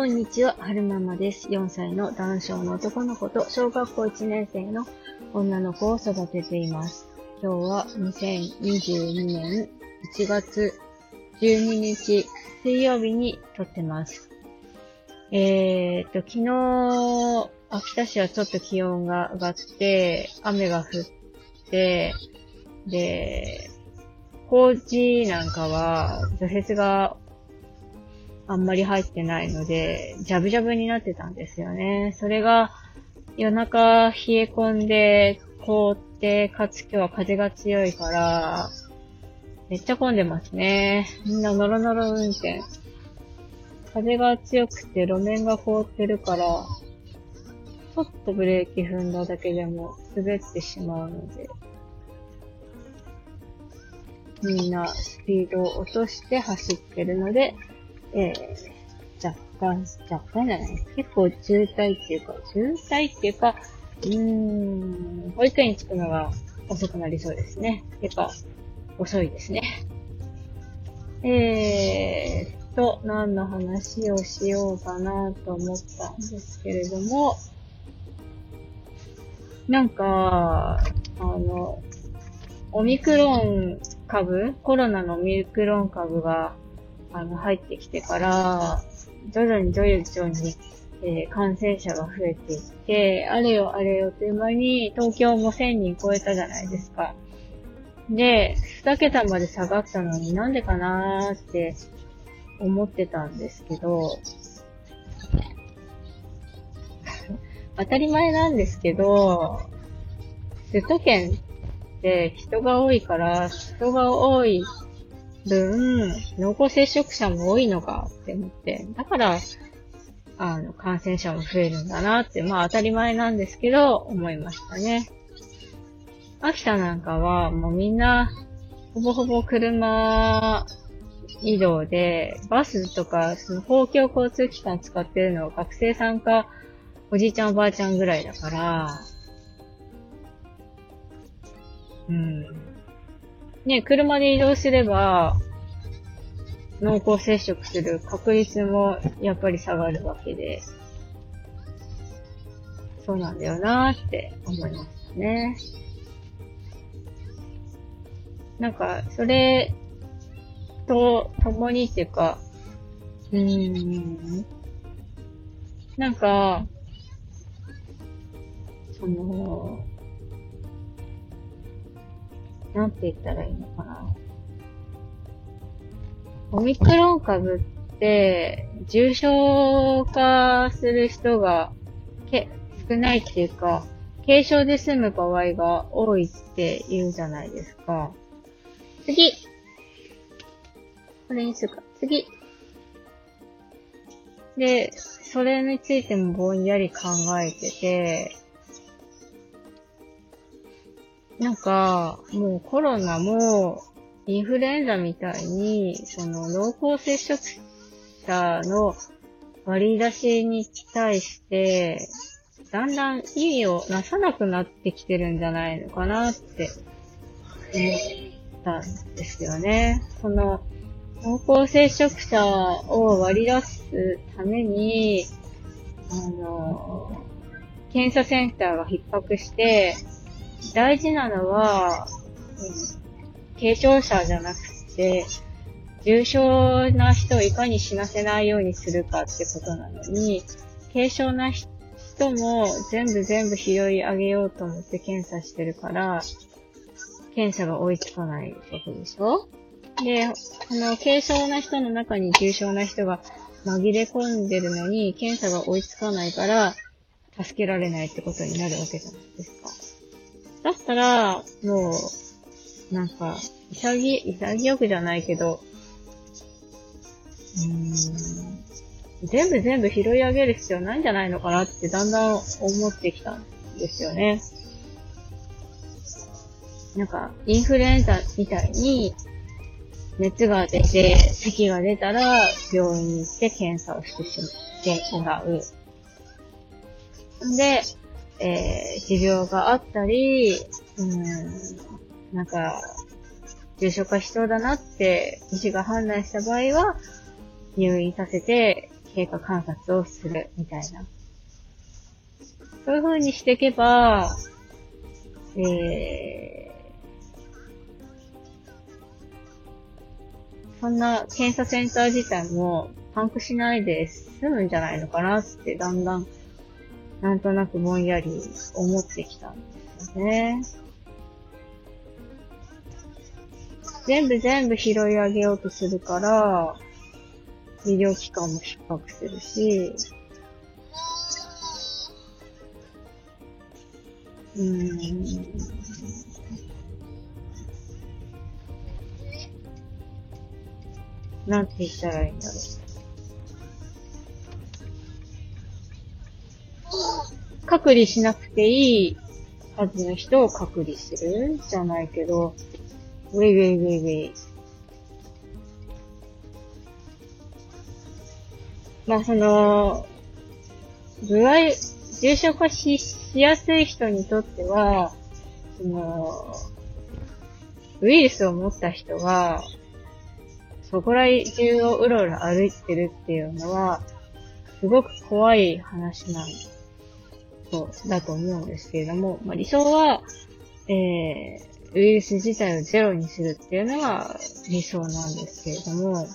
こんにちは、はるままです。4歳の男性の男の子と小学校1年生の女の子を育てています。今日は2022年1月12日水曜日に撮ってます。えー、っと、昨日、秋田市はちょっと気温が上がって、雨が降って、で、高知なんかは除雪があんまり入ってないので、ジャブジャブになってたんですよね。それが夜中冷え込んで凍って、かつ今日は風が強いから、めっちゃ混んでますね。みんなノロノロ運転。風が強くて路面が凍ってるから、ちょっとブレーキ踏んだだけでも滑ってしまうので、みんなスピードを落として走ってるので、えー、若干、若干じゃない？結構渋滞っていうか、渋滞っていうか、うーん、保育園に着くのが遅くなりそうですね。やっぱ、遅いですね。えーと、何の話をしようかなと思ったんですけれども、なんか、あの、オミクロン株？コロナのオミクロン株があの、入ってきてから、徐々に徐々に、えー、感染者が増えていって、あれよあれよという間に東京も1000人超えたじゃないですか。で、2桁まで下がったのになんでかなーって思ってたんですけど、当たり前なんですけど、首都圏って人が多いから、人が多い分、濃厚接触者も多いのかって思って、だから、あの、感染者も増えるんだなって、まあ当たり前なんですけど、思いましたね。秋田なんかは、もうみんな、ほぼほぼ車移動で、バスとか、その公共交通機関使ってるのは学生さんか、おじいちゃんおばあちゃんぐらいだから、うん。ね、車で移動すれば、濃厚接触する確率もやっぱり下がるわけで、そうなんだよなーって思いましたね。なんか、それと共にっていうか、うーん、なんか、その、なんて言ったらいいのかな。オミクロン株って、重症化する人がけ少ないっていうか、軽症で済む場合が多いって言うじゃないですか。次これにするか。次で、それについてもぼんやり考えてて、なんか、もうコロナも、インフルエンザみたいに、その濃厚接触者の割り出しに対して、だんだん意味をなさなくなってきてるんじゃないのかなって思ったんですよね。その、濃厚接触者を割り出すために、あの、検査センターが逼迫して、大事なのは、うん、軽症者じゃなくて、重症な人をいかに死なせないようにするかってことなのに、軽症な人も全部全部拾い上げようと思って検査してるから、検査が追いつかないわけでしょ？で、この軽症な人の中に重症な人が紛れ込んでるのに、検査が追いつかないから、助けられないってことになるわけじゃないですか。だったら、もう、なんか、潔、潔くじゃないけど、うん、全部全部拾い上げる必要ないんじゃないのかなってだんだん思ってきたんですよね。なんか、インフルエンザみたいに、熱が出て、咳が出たら、病院に行って検査をしてしまってもらう。で、えー、持病があったり、うん、なんか、重症化しそうだなって医師が判断した場合は、入院させて経過観察をするみたいな。そういう風にしていけば、えー、そんな検査センター自体もパンクしないで済むんじゃないのかなってだんだんなんとなくぼんやり思ってきたんですよね。全部全部拾い上げようとするから、医療機関も逼迫するし、うん。なんて言ったらいいんだろう。隔離しなくていいはずの人を隔離するじゃないけど、ウェイウェイウェイウェイ。まあ、その、具合、重症化ししやすい人にとっては、その、ウイルスを持った人が、そこら中をうろうろ歩いてるっていうのは、すごく怖い話なんそう、だと思うんですけれども、まあ、理想は、えー、ウイルス自体をゼロにするっていうのが理想なんですけれども、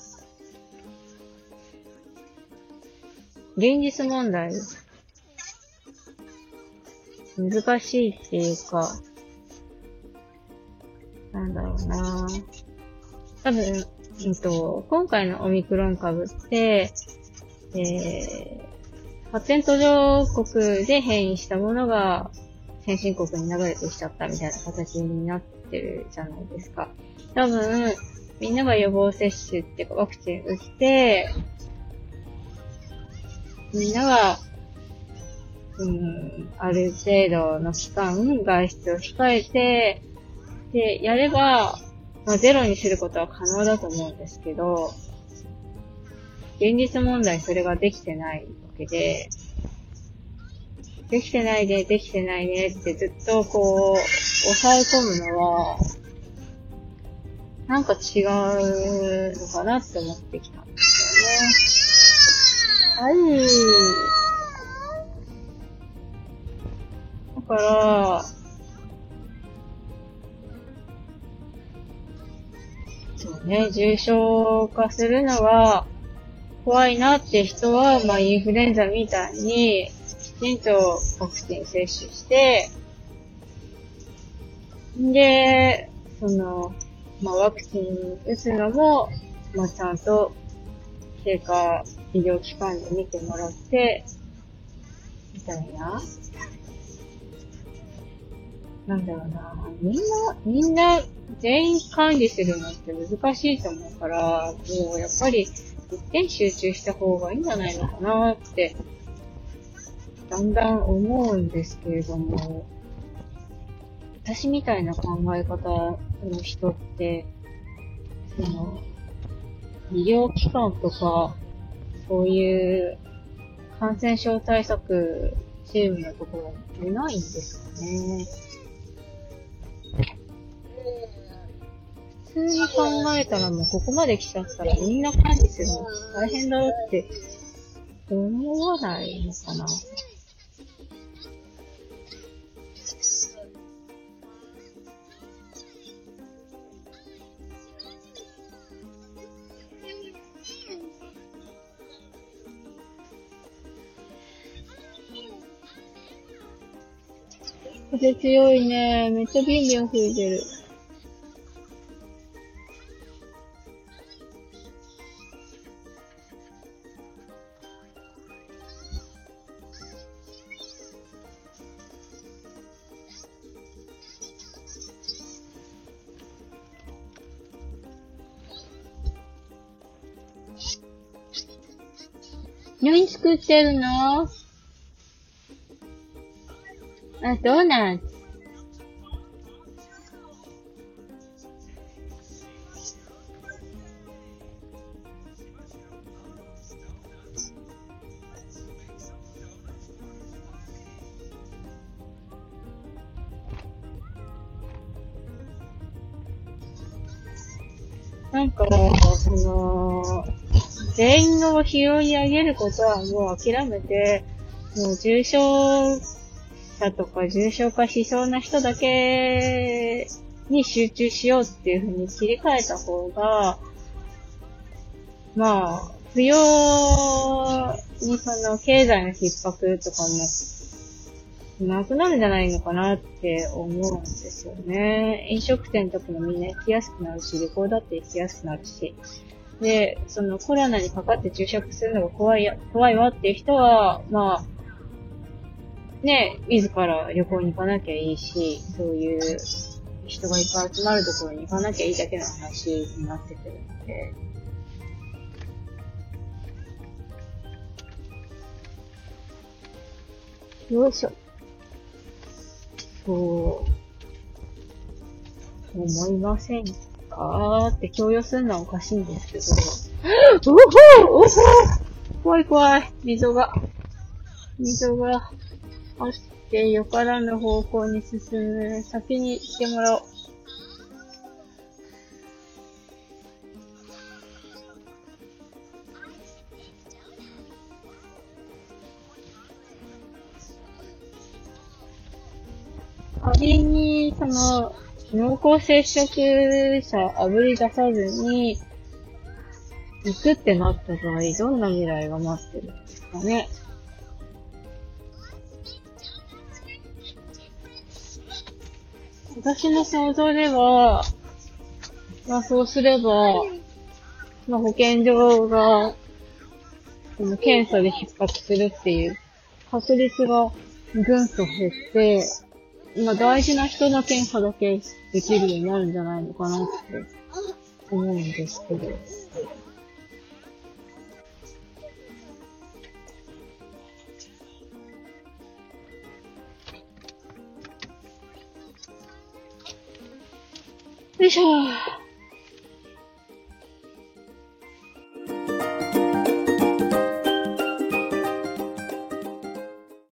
現実問題、難しいっていうか、なんだろうな。多分、えっと、今回のオミクロン株って、えー、発展途上国で変異したものが先進国に流れてきちゃったみたいな形になってるじゃないですか。多分、みんなが予防接種っていうかワクチン打って、みんなが、うん、ある程度の期間、外出を控えて、で、やれば、まあ、ゼロにすることは可能だと思うんですけど、現実問題それができてないけで、できてないね、できてないねってずっとこう、抑え込むのは、なんか違うのかなって思ってきたんですよね。はい。だから、そうね、重症化するのは怖いなって人は、まあインフルエンザみたいに、きちんとワクチン接種して、で、その、まあ、ワクチン打つのも、まあ、ちゃんと経過医療機関で見てもらって、みたいな。なんだろうな。みんな、みんな全員管理するのって難しいと思うから、もうやっぱり一点集中した方がいいんじゃないのかなってだんだん思うんですけれども、私みたいな考え方の人って、その、医療機関とか、そういう感染症対策チームのところにいないんですかね。普通に考えたらもうここまで来ちゃったらみんな管理するの大変だろって思わないのかな。風強いね。めっちゃビンビン吹いてる。何作ってるの？あ、ドーナツ。全員を拾い上げることはもう諦めて、もう重症者とか重症化しそうな人だけに集中しようっていう風に切り替えた方が、まあ、不要にその経済の逼迫とかもなくなるんじゃないのかなって思うんですよね。飲食店とかもみんな行きやすくなるし、旅行だって行きやすくなるし。で、そのコロナにかかって注射するのが怖いや、怖いわっていう人は、まあ、ね、自ら旅行に行かなきゃいいし、そういう人がいっぱい集まるところに行かなきゃいいだけの話になってくるので。よいしょ。そう、思いませんかって強要するのはおかしいんですけど。おほおほ怖い怖い。溝が。溝があってよからぬ方向に進む。先に行ってもらおう。仮に、その、濃厚接触者あぶり出さずに、行くってなった場合、どんな未来が待ってるんですかね？私の想像では、まあそうすれば、まあ保健所が、その検査で逼迫するっていう確率がぐんと減って、今大事な人の検査だけできるようになるんじゃないのかなって思うんですけど。よいしょ